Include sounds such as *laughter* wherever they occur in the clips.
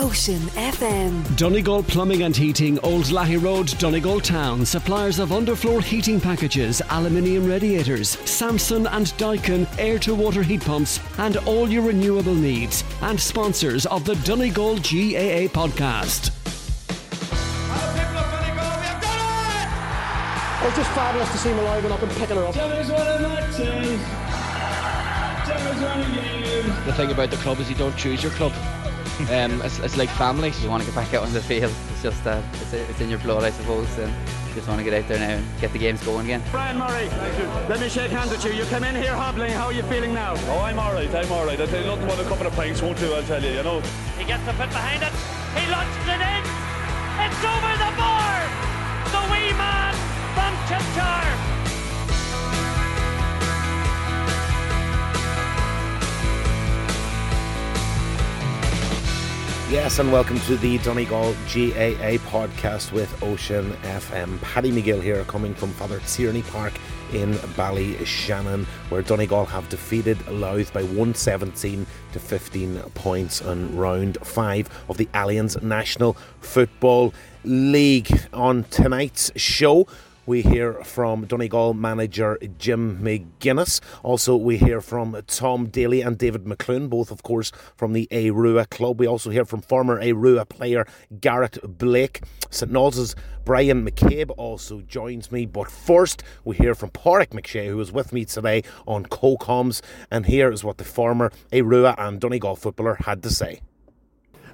Ocean FM. Donegal Plumbing and Heating, Old Lahey Road, Donegal Town. Suppliers of underfloor heating packages, aluminium radiators, Samsung and Daikin air to water heat pumps, and all your renewable needs. And sponsors of the Donegal GAA podcast. It was just fabulous to see him alive and up and picking her up. The thing about the club is you don't choose your club. Um, it's, it's like family. You want to get back out on the field. It's just uh, it's, it's in your blood, I suppose. And just want to get out there now and get the games going again. Brian Murray, thank you. let me shake hands with you. You come in here hobbling. How are you feeling now? Oh, I'm all right. I'm all right. I tell you, nothing but a couple of pints won't do. I'll tell you. You know. He gets a bit behind it. He launches it in. It's over the bar. The wee man from Chipchar. Yes, and welcome to the Donegal GAA podcast with Ocean FM. Paddy McGill here, coming from Father Tierney Park in Ballyshannon, where Donegal have defeated Louth by 117 to 15 points in round five of the Allianz National Football League. On tonight's show, we hear from Donegal manager Jim McGuinness. Also, we hear from Tom Daly and David McLoone, both, of course, from the Aodh Ruadh club. We also hear from former Aodh Ruadh player Garrett Blake. St Naul's Brian McCabe also joins me. But first, we hear from Pauric McShea, who is with me today on CoComs. And here is what the former Aodh Ruadh and Donegal footballer had to say.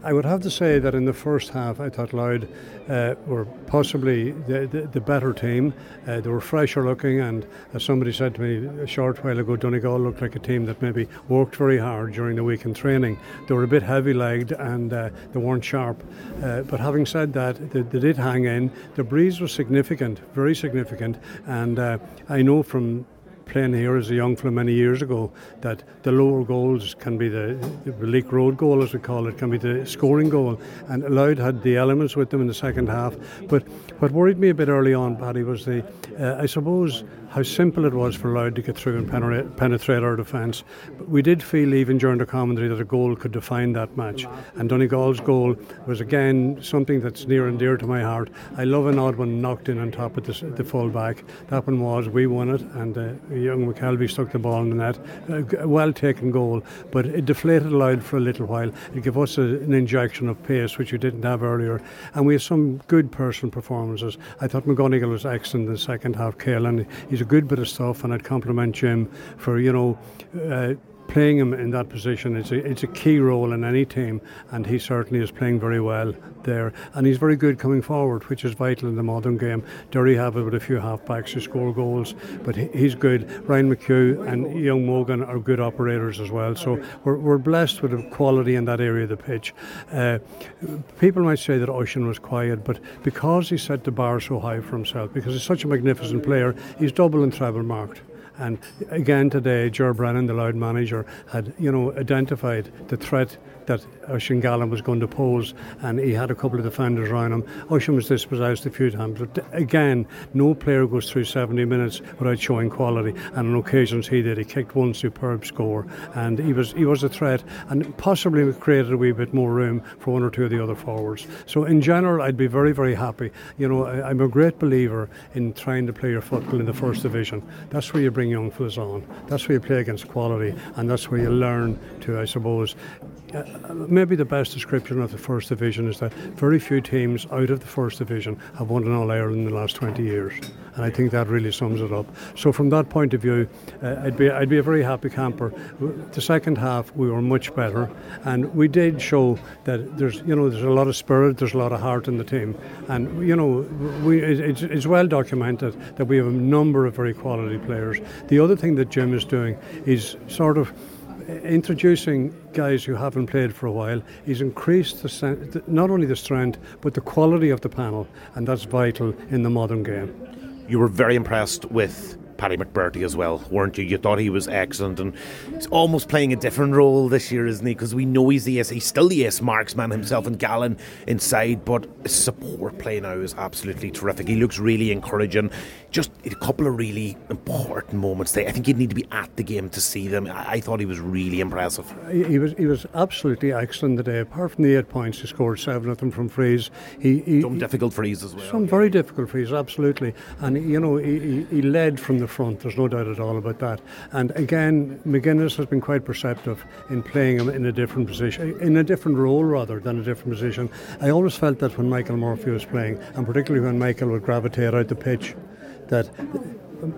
I would have to say that in the first half, I thought Louth uh, were possibly the, the, the better team. Uh, they were fresher looking, and as somebody said to me a short while ago, Donegal looked like a team that maybe worked very hard during the week in training. They were a bit heavy legged and uh, they weren't sharp. Uh, but having said that, they, they, did hang in. The breeze was significant, very significant, and uh, I know from playing here as a young fella many years ago that the lower goals can be the, the Road goal, as we call it, can be the scoring goal. And Louth had the elements with them in the second half. But what worried me a bit early on, Paddy, was the, uh, I suppose, how simple it was for Louth to get through and penetrate, our defence. But we did feel even during the commentary that a goal could define that match. And Donegal's goal was again something that's near and dear to my heart. I love an odd one knocked in on top of the, the full back. That one was, we won it, and uh, young McKelvey stuck the ball in the net. A well taken goal, but it deflated Louth for a little while. It gave us a, an injection of pace, which we didn't have earlier. And we had some good personal performances. I thought McGonigal was excellent in the second half, Kale, and he's a good bit of stuff, and I'd compliment Jim for you know. Uh, playing him in that position it's a, it's a key role in any team and he certainly is playing very well there. And he's very good coming forward which is vital in the modern game. Derry have it with a few halfbacks who score goals but he's good. Ryan McHugh and young Morgan are good operators as well so we're, we're blessed with the quality in that area of the pitch. Uh, people might say that Oisin was quiet but because he set the bar so high for himself because he's such a magnificent player he's double and treble marked and again today, Ger Brennan, the Louth manager, had you know identified the threat that Oisin Gallen was going to pose, and he had a couple of defenders around him. Oisin was dispossessed a few times, but again, no player goes through 70 minutes without showing quality, and on occasions he did. He kicked one superb score, and he was he was a threat, and possibly created a wee bit more room for one or two of the other forwards. So in general, I'd be very very happy. You know, I, I'm a great believer in trying to play your football in the first division. That's where you bring young fellas on. That's where you play against quality, and that's where you learn to, I suppose, uh, maybe the best description of the first division is that very few teams out of the first division have won an All Ireland in the last 20 years, and I think that really sums it up. So from that point of view, uh, I'd be I'd be a very happy camper. The second half we were much better, and we did show that there's you know there's a lot of spirit, there's a lot of heart in the team, and you know we it's, it's well documented that we have a number of very quality players. The other thing that Jim is doing is sort of introducing guys who haven't played for a while, he's increased the, not only the strength but the quality of the panel, and that's vital in the modern game. You were very impressed with Paddy McBrearty as well, weren't you? You thought he was excellent, and he's almost playing a different role this year, isn't he? Because we know he's the ace. He's still the ace marksman himself and Gallen inside, but his support play now is absolutely terrific. He looks really encouraging. Just a couple of really important moments there. I think you'd need to be at the game to see them. I, I thought he was really impressive. He, he was he was absolutely excellent today. Apart from the eight points, he scored seven of them from frees. He, he some difficult frees as well. Some very difficult frees, absolutely. And you know, he, he led from the front. There's no doubt at all about that. And again, McGuinness has been quite perceptive in playing him in a different position, in a different role rather than a different position. I always felt that when Michael Murphy was playing, and particularly when Michael would gravitate out the pitch, that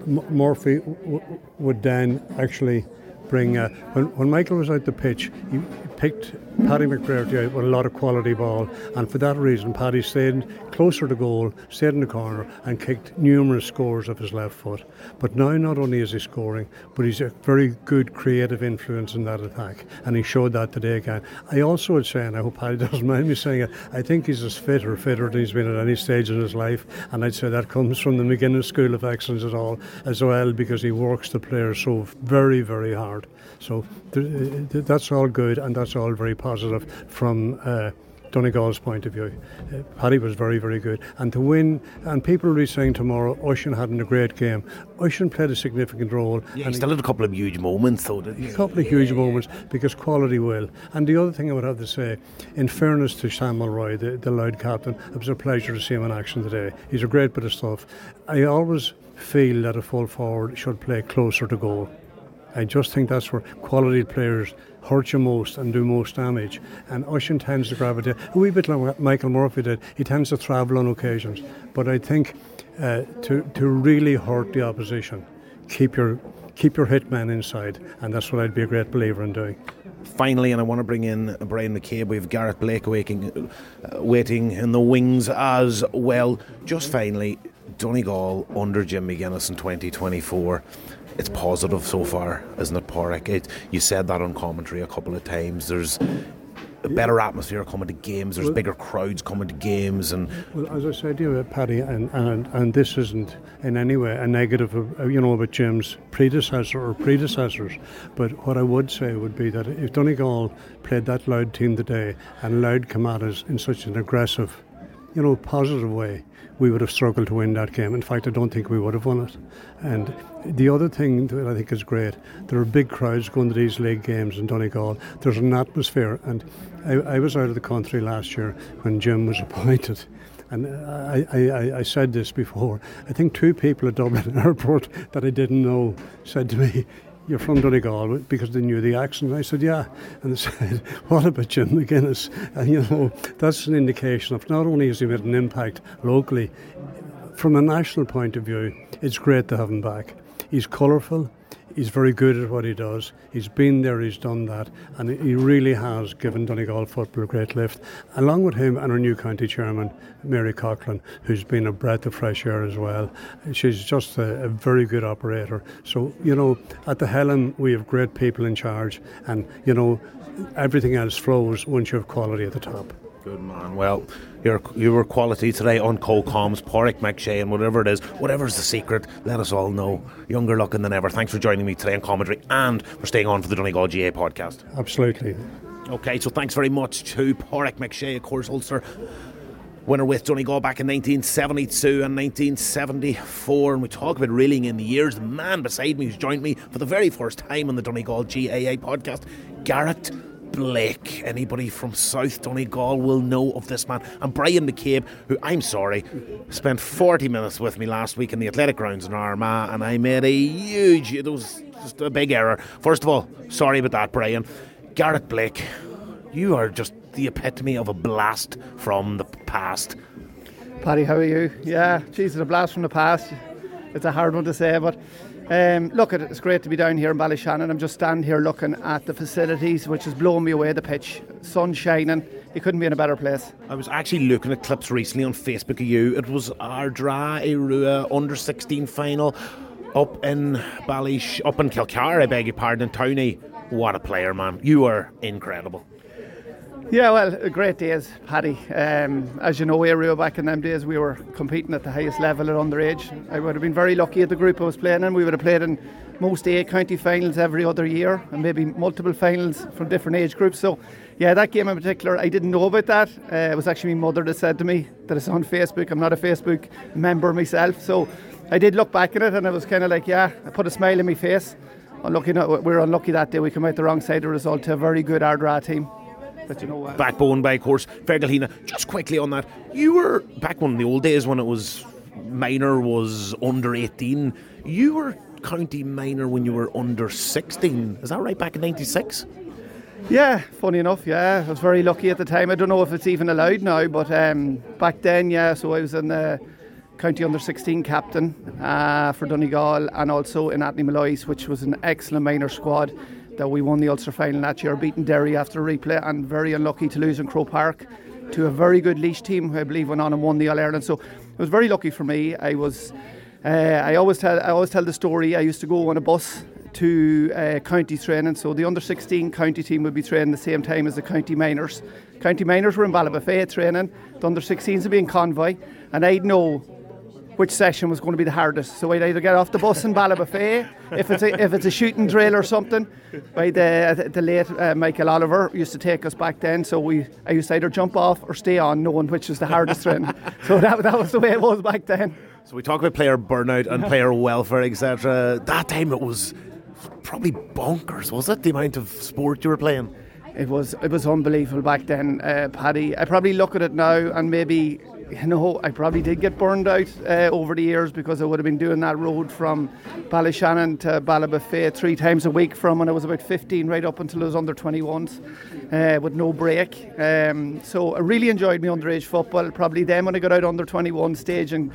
Murphy w- would then actually bring. Uh, when, when Michael was out the pitch, he picked Paddy McBrearty out with a lot of quality ball, and for that reason, Paddy stayed closer to goal, stayed in the corner, and kicked numerous scores of his left foot. But now, not only is he scoring, but he's a very good creative influence in that attack, and he showed that today again. I also would say, and I hope Paddy *laughs* doesn't mind me saying it, I think he's as fit or fitter than he's been at any stage in his life, and I'd say that comes from the McGuinness School of Excellence at all as well, because he works the players so very, very hard. So th- th- that's all good, and that's all very positive from. Uh, Donegal's point of view. Uh, Paddy was very, very good. And to win, and people will be saying tomorrow, Oisin had a great game. Oisin played a significant role. Yeah, he still had a couple of huge moments, though, didn't he? A couple of huge moments because quality will. And the other thing I would have to say, in fairness to Sam Mulroy, the, the Louth captain, it was a pleasure to see him in action today. He's a great bit of stuff. I always feel that a full forward should play closer to goal. I just think that's where quality players hurt you most and do most damage. And Oisin tends to gravitate a wee bit like Michael Murphy did. He tends to travel on occasions. But I think uh, to to really hurt the opposition, keep your keep your hitman inside, and that's what I'd be a great believer in doing. Finally, and I want to bring in Brian McCabe. We have Garrett Blake waiting, uh, waiting in the wings as well. Just finally, Donegal under Jim McGuinness in 2024 it's positive so far, isn't it, Pauric? It, you said that on commentary a couple of times. There's a better atmosphere coming to games. There's well, bigger crowds coming to games, and well, as I said to you, uh, Paddy, and, and and this isn't in any way a negative, of, uh, you know, about Jim's predecessor or predecessors. But what I would say would be that if Donegal played that Louth team today and Louth come at us in such an aggressive, you know, positive way, we would have struggled to win that game. In fact, I don't think we would have won it. And the other thing that I think is great, there are big crowds going to these league games in Donegal. There's an atmosphere, and I, I was out of the country last year when Jim was *laughs* appointed. And I, I, I said this before. I think two people at Dublin *laughs* Airport that I didn't know said to me, you're from Donegal because they knew the accent. I said, yeah. And they *laughs* said, what about Jim McGuinness? And you know, that's an indication of not only has he made an impact locally, from a national point of view, it's great to have him back. He's colourful, he's very good at what he does. He's been there, he's done that, and he really has given Donegal football a great lift. Along with him and our new county chairman, Mary Coughlan, who's been a breath of fresh air as well. She's just a, a very good operator. So, you know, at the Helen, we have great people in charge, and, you know, everything else flows once you have quality at the top. Good man. Well, your your quality today on co-coms, Pauric McShea, and whatever it is, whatever's the secret, let us all know. Younger looking than ever. Thanks for joining me today on commentary and for staying on for the Donegal GAA podcast. Absolutely. Okay, so thanks very much to Pauric McShea, of course, Ulster winner with Donegal back in 1972 and 1974. And we talk about reeling in the years. The man beside me who's joined me for the very first time on the Donegal GAA podcast, Garrett Blake. Anybody from South Donegal will know of this man. And Brian McCabe, who I'm sorry, spent 40 minutes with me last week in the athletic grounds in Armagh, and I made a huge, it was just a big error. First of all, sorry about that, Brian. Garrett Blake, you are just the epitome of a blast from the past. Paddy, how are you? Yeah, Jesus, a blast from the past. It's a hard one to say, but um, look, at it. it's great to be down here in Ballyshannon. I'm just standing here looking at the facilities, which is blowing me away. The pitch, sun shining. You couldn't be in a better place. I was actually looking at clips recently on Facebook of you. It was Ardara Irua under 16 final up in Ballysh, up in Kilcar. I beg your pardon, Tony. What a player, man! You are incredible. Yeah, well, great days, Paddy. Um, as you know, Aodh Ruadh back in them days, we were competing at the highest level at underage. I would have been very lucky at the group I was playing in. We would have played in most A county finals every other year and maybe multiple finals from different age groups. So, yeah, that game in particular, I didn't know about that. Uh, it was actually my mother that said to me that it's on Facebook. I'm not a Facebook member myself. So, I did look back at it and I was kind of like, yeah, I put a smile in my face. Unlucky, we were unlucky that day. We came out the wrong side of the result to a very good Ardara team. But you know what? Backbone by course. Fergalhina, just quickly on that. You were back when in the old days when it was minor was under 18. You were county minor when you were under 16. Is that right? Back in 96? Yeah, funny enough, yeah. I was very lucky at the time. I don't know if it's even allowed now, but um, back then, yeah, so I was in the county under 16 captain uh, for Donegal and also in Anthony Molloy's, which was an excellent minor squad that we won the Ulster final that year, beating Derry after a replay, and very unlucky to lose in Croke Park to a very good Laois team who I believe went on and won the All Ireland. So it was very lucky for me. I was, uh, I always tell, I always tell the story. I used to go on a bus to uh, county training. So the under 16 county team would be training the same time as the county minors. County minors were in Ballybofey training. The under 16s would be in Convoy, and I'd know which session was going to be the hardest. So I'd either get off the bus in Ballybofey, if it's a, if it's a shooting drill or something. By the the late uh, Michael Oliver used to take us back then, so we I used to either jump off or stay on, knowing which was the hardest training. So that that was the way it was back then. So we talk about player burnout and player welfare, etc. That time it was probably bonkers, was it? The amount of sport you were playing. It was it was unbelievable back then, uh, Paddy. I probably look at it now and maybe you know, I probably did get burned out uh, over the years because I would have been doing that road from Ballyshannon to Ballybofey three times a week from when I was about 15 right up until I was under 21s uh, with no break. Um, so I really enjoyed my underage football. Probably then when I got out under 21 stage and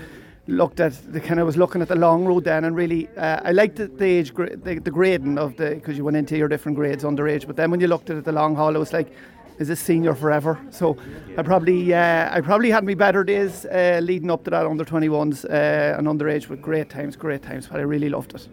looked at the kind of was looking at the long road then and really uh, I liked the, the age the, the grading of the because you went into your different grades underage but then when you looked at it the long haul it was like is a senior forever. So I probably uh, I probably had me better days uh, leading up to that under 21s uh, and underage with great times, great times. But I really loved it.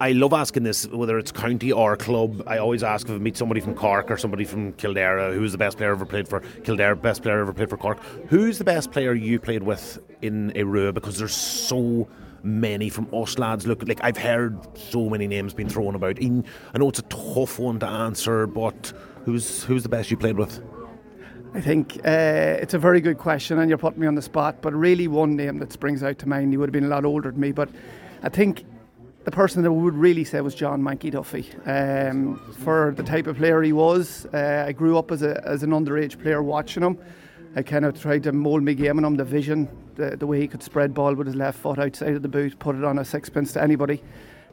I love asking this, whether it's county or club. I always ask if I meet somebody from Cork or somebody from Kildare, who's the best player ever played for Kildare, best player ever played for Cork. Who's the best player you played with in a row? Because there's so many from us lads. Look, like I've heard so many names being thrown about. I know it's a tough one to answer, but Who's who's the best you played with? I think uh, it's a very good question, and you're putting me on the spot. But really, one name that springs out to mind. He would have been a lot older than me, but I think the person that would really say was John Manky Duffy. Um, for the type of player he was, uh, I grew up as, a, as an underage player watching him. I kind of tried to mould my game on him, the vision, the, the way he could spread ball with his left foot outside of the boot, put it on a sixpence to anybody.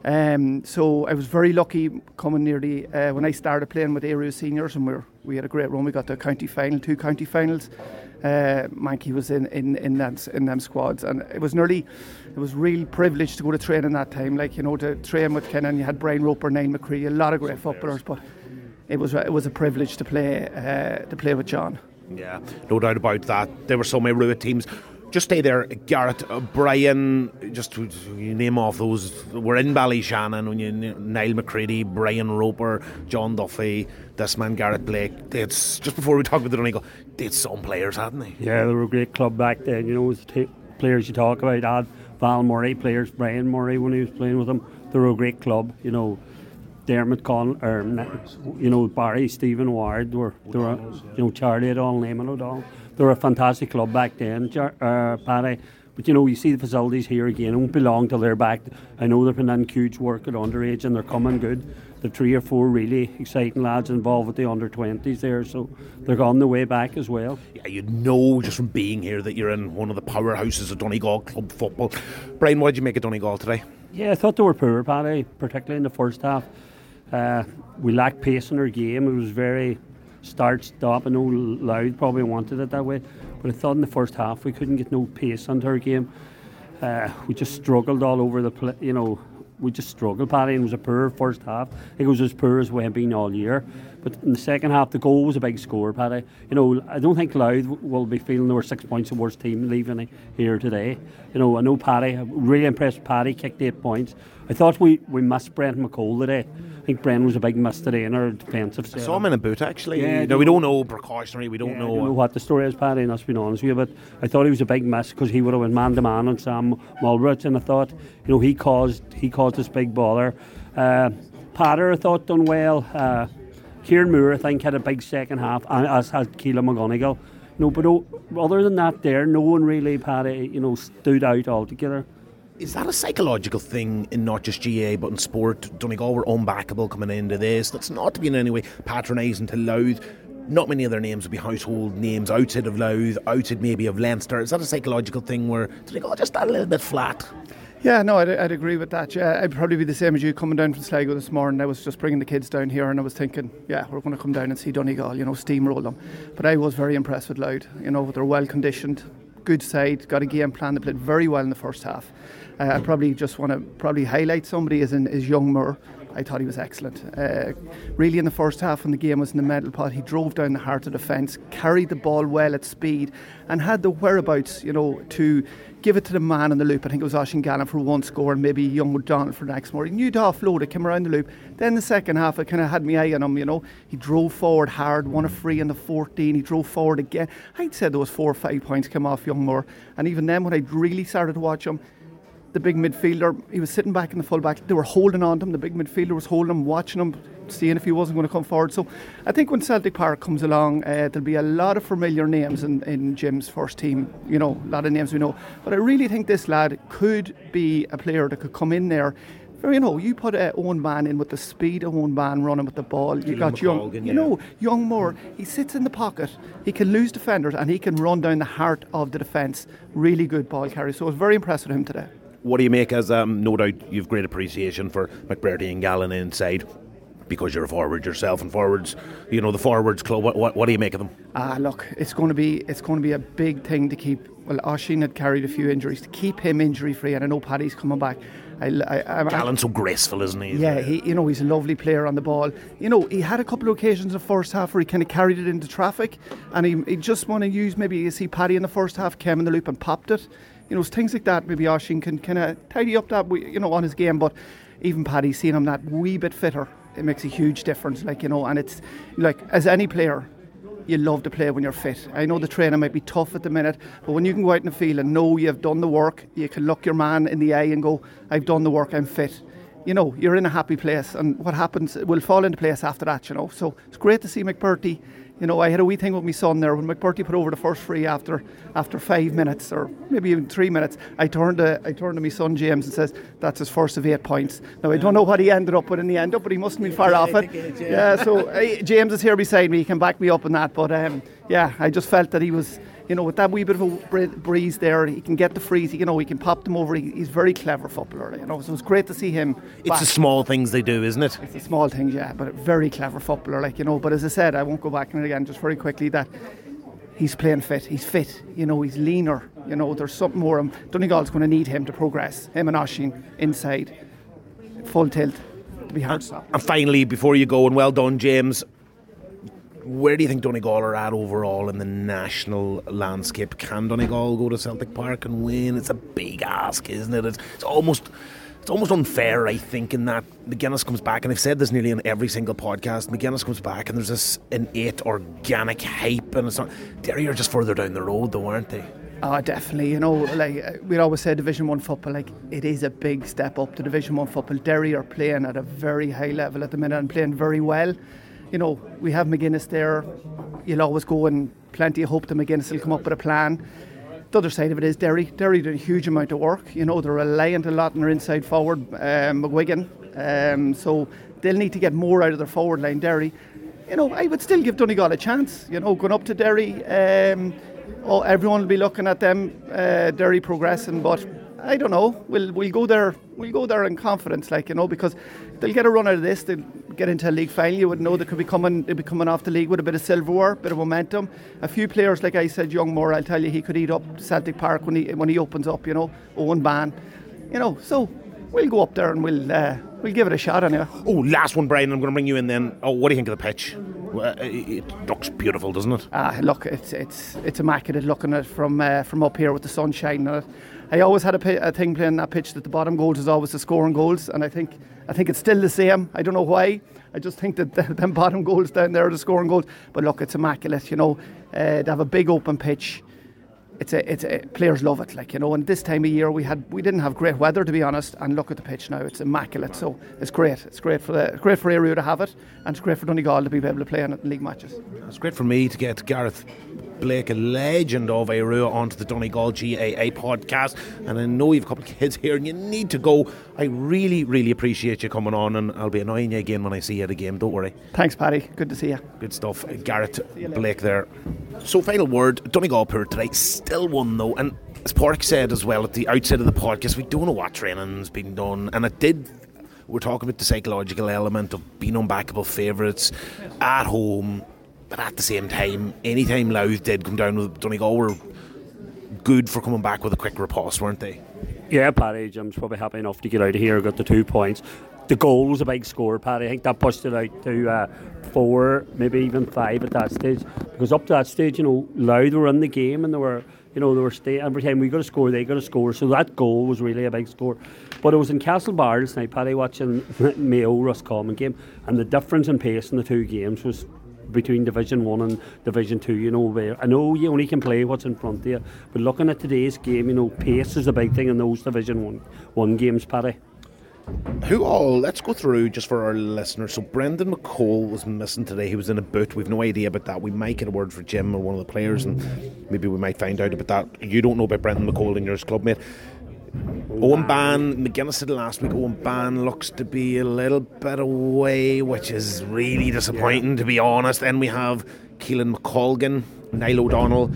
Um, so I was very lucky coming near the uh, when I started playing with Aodh Ruadh seniors, and we were, we had a great run. We got the county final, two county finals. Uh, Mankey was in in in them, in them squads, and it was nearly it was real privilege to go to training that time. Like you know, to train with Ken, and you had Brian Roper, Niall McCready, a lot of great footballers, but it was it was a privilege to play uh, to play with John. Yeah, no doubt about that. There were so many Ruitt teams just stay there. Garrett, uh, Brian, just you name off those. We're in Ballyshannon when you Niall McCready, Brian Roper, John Duffy, this man Garrett Blake. It's just before we talk about the Donegal, they had some players, hadn't they? Yeah, they were a great club back then. You know, the t- players you talk about had Val Murray, players, Brian Murray when he was playing with them. They were a great club. You know. Dermot Con, er, or you know Barry, Stephen Ward, were, they were, you know Charlie O'Donnell, Eamon O'Donnell they were a fantastic club back then, uh, Paddy. But you know, you see the facilities here again. It won't be long till they're back. I know they've been in huge work at underage and they're coming good. The three or four really exciting lads involved with the under 20s there, so they're on the way back as well. Yeah, you know just from being here that you're in one of the powerhouses of Donegal club football. Brian, what did you make of Donegal today? Yeah, I thought they were poor, Paddy, particularly in the first half. Uh, we lacked pace in our game. It was very start, stop. I know Louth probably wanted it that way, but I thought in the first half we couldn't get no pace into our game. Uh, we just struggled all over the place, you know. We just struggled, Paddy, and it was a poor first half. It was as poor as we've been all year. But in the second half, the goal was a big score, Paddy. You know, I don't think Louth will be feeling they were six points the worst team leaving here today. You know, I know Paddy, really impressed Paddy, kicked eight points. I thought we, we missed Brent McCole today. I think Brent was a big miss today in our defensive set. I saw him in a boot actually. Yeah, no, we don't know precautionary. We don't Yeah, know. Don't know what the story is, Paddy, and that's been honest with you, but I thought he was a big miss because he would have went man to man on Sam Mulroy, and I thought, you know, he caused he caused this big bother. Uh, Peadar, I thought, done well. Uh, Kieran Moore, I think, had a big second half, and as had Keelan McGonigal. No, but o- other than that, there, no one really, Paddy, you know, stood out altogether. Is that a psychological thing in not just GA but in sport? Donegal were unbackable coming into this. That's not to be in any way patronising to Louth. Not many other names would be household names outside of Louth, outside maybe of Leinster. Is that a psychological thing where Donegal oh, just a little bit flat? Yeah, no, I'd, I'd agree with that. Yeah, I'd probably be the same as you coming down from Sligo this morning. I was just bringing the kids down here and I was thinking, yeah, we're going to come down and see Donegal, you know, steamroll them. But I was very impressed with Louth. You know, they're well conditioned, good side, got a game plan. They played very well in the first half. Uh, I probably just want to probably highlight somebody as in is Young Moore. I thought he was excellent. Uh, really, in the first half, when the game was in the medal pot, he drove down the heart of the defence, carried the ball well at speed, and had the whereabouts, you know, to give it to the man in the loop. I think it was Oisin Gallen for one score, and maybe Young O'Donnell for the next more. He knew to offload it, came around the loop. Then the second half, I kind of had my eye on him. You know, he drove forward hard, won a free in the 14. He drove forward again. I'd said those four or five points came off Young Moore, and even then, when I really started to watch him the big midfielder, he was sitting back in the fullback. They were holding on to him. The big midfielder was holding him, watching him, seeing if he wasn't going to come forward. So I think when Celtic Park comes along, uh, there'll be a lot of familiar names in, in Jim's first team. You know, a lot of names we know. But I really think this lad could be a player that could come in there. You know, you put a Eoghan Bán in with the speed of Eoghan Bán running with the ball. You got young, you know, young Moore. He sits in the pocket. He can lose defenders and he can run down the heart of the defence. Really good ball carry. So I was very impressed with him today. What do you make as um, no doubt you've great appreciation for McBrearty and Gallen inside because you're a forward yourself and forwards, you know, the forwards club. What, what, what do you make of them? Ah, look, it's going to be it's going to be a big thing to keep. Well, Oisin had carried a few injuries to keep him injury free, and I know Paddy's coming back. I, I, I'm, so graceful, isn't he? yeah, he, you know, he's a lovely player on the ball. You know, he had a couple of occasions in the first half where he kind of carried it into traffic, and he, he just want to use maybe you see Paddy in the first half came in the loop and popped it. You know, things like that. Maybe Oisin can kind of tidy up that, you know, on his game. But even Paddy seeing him that wee bit fitter, it makes a huge difference. Like you know, and it's like as any player, you love to play when you're fit. I know the training might be tough at the minute, but when you can go out in the field and know you've done the work, you can look your man in the eye and go, I've done the work, I'm fit. You know, you're in a happy place, and what happens will fall into place after that, you know. So it's great to see McBrearty. You know, I had a wee thing with my son there when McBrearty put over the first free after after five minutes or maybe even three minutes. I turned to I turned to my son James and says that's his first of eight points. Now I don't know what he ended up with in the end up, but he mustn't be far off it. Yeah, so uh, James is here beside me. He can back me up on that. But um, yeah, I just felt that he was, you know, with that wee bit of a breeze there, he can get the frees. You know, he can pop them over. He's very clever footballer. You know, so it's great to see him. It's back. the small things they do, isn't it? It's the small things, yeah, but a very clever footballer, like you know. But as I said, I won't go back on it again. Just very quickly that he's playing fit. He's fit. You know, he's leaner. You know, there's something more. Um, Donegal's going to need him to progress. Him and Oisin inside, full tilt, to be hard to. And finally, before you go, and well done, James. Where do you think Donegal are at overall in the national landscape? Can Donegal go to Celtic Park and win? It's a big ask, isn't it? It's, it's almost it's almost unfair, I think, in that McGuinness comes back, and I've said this nearly in every single podcast. McGuinness comes back, and there's this innate organic hype, and it's not. Derry are just further down the road, though, aren't they? Oh, definitely. You know, like we'd always say, Division One football, like it is a big step up to Division One football. Derry are playing at a very high level at the minute and playing very well. You know, we have McGuinness there. You'll always go and plenty of hope that McGuinness will come up with a plan. The other side of it is Derry. Derry did a huge amount of work. You know, they're reliant a lot on their inside forward, um, McGuigan. Um, so they'll need to get more out of their forward line, Derry. You know, I would still give Donegal a chance. You know, going up to Derry, um, oh, everyone will be looking at them, uh, Derry progressing, but I don't know. We'll we'll go there. We'll go there in confidence, like you know, because they'll get a run out of this. They'll get into a league final. You would know they could be coming. They'll be coming off the league with a bit of silverware, a bit of momentum. A few players, like I said, Young Moore. I'll tell you, he could eat up Celtic Park when he when he opens up. You know, Eoghan Bán. You know, so we'll go up there and we'll uh, we'll give it a shot anyway. Oh, last one, Brian. I'm going to bring you in then. Oh, what do you think of the pitch? Well, it looks beautiful, doesn't it? Ah, look, it's it's it's immaculate looking at it from uh, from up here with the sun shining on it. I always had a, a thing playing that pitch that the bottom goals is always the scoring goals, and I think I think it's still the same. I don't know why. I just think that the, *laughs* them bottom goals down there are the scoring goals. But look, it's immaculate. You know, uh, they have a big open pitch. It's a, it's a, players love it, like you know. And this time of year, we had we didn't have great weather to be honest. And look at the pitch now; it's immaculate. So it's great. It's great for the it's great for Aodh Ruadh to have it, and it's great for Donegal to be able to play in league matches. It's great for me to get Gareth Blake, a legend of Aodh Ruadh, onto the Donegal GAA podcast. And I know you've a couple of kids here and you need to go. I really, really appreciate you coming on, and I'll be annoying you again when I see you at a game. Don't worry. Thanks, Paddy. Good to see you. Good stuff. Uh, Garrett Blake there. So, final word Donegal Poor today. Still won, though. And as Pork said as well at the outset of the podcast, we don't know what training's been done. And it did we're talking about the psychological element of being unbackable favourites at home but at the same time, anytime Louth did come down with Donegal were good for coming back with a quick riposte, weren't they? Yeah, Paddy, Jim's probably happy enough to get out of here, got the two points. The goal was a big score, Paddy. I think that pushed it out to uh, four, maybe even five at that stage. Because up to that stage, you know, Louth were in the game and they were, you know, they were stay every time we got a score, they got a score. So that goal was really a big score. But it was in Castlebar last night, Paddy, watching *laughs* Mayo Roscommon game, and the difference in pace in the two games was between Division One and Division Two. You know, where I know you only can play what's in front of you, but looking at today's game, you know, pace is a big thing in those Division One one games, Paddy. Who all? Let's go through just for our listeners. So Brendan McCole was missing today. He was in a boot. We've no idea about that. We might get a word for Jim or one of the players, and maybe we might find out about that. You don't know about Brendan McCole in your club, mate. Eoghan Bán, McGuinness said last week, Eoghan Bán looks to be a little bit away, which is really disappointing, yeah. to be honest. Then we have Keelan McColgan, Niall O'Donnell,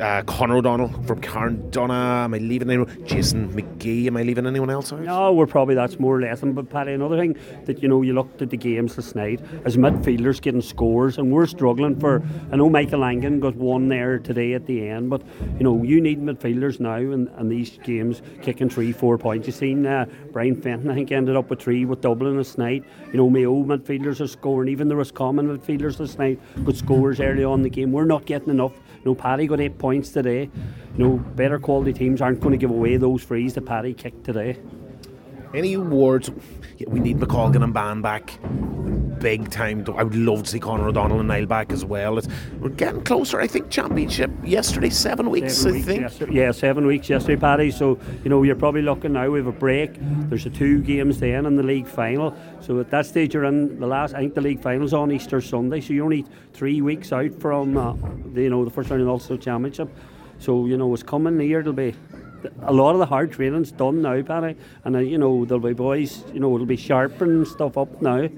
uh, Connor O'Donnell from Carndonagh. Am I leaving anyone? Jason McGee. Am I leaving anyone else out? No, we're probably that's more or less. But Paddy, another thing that you know, you looked at the games last night as midfielders getting scores, and we're struggling for. I know Michael Langan got one there today at the end, but you know, you need midfielders now in, in these games kicking three, four points. You've seen uh, Brian Fenton, I think, ended up with three with Dublin last night. You know, Mayo midfielders are scoring. Even the Roscommon midfielders last night got scores early on the game. We're not getting enough. You know, Paddy got eight points today. You know, better quality teams aren't going to give away those frees that Paddy kicked today. Any awards? Yeah, we need McColgan and Bán back big time. I would love to see Conor O'Donnell and Niall back as well. It's, we're getting closer. I think championship yesterday, seven weeks. Seven I weeks think. Yesterday. Yeah, seven weeks yesterday, Paddy. So you know you're probably looking now. We have a break. There's a two games then in the league final. So at that stage you're in the last. I think the league final's on Easter Sunday. So you're only three weeks out from uh, the, you know the first round of the Ulster Championship. So you know it's coming near. It'll be a lot of the hard training's done now, Paddy, and uh, you know there'll be boys. You know it'll be sharpening stuff up now.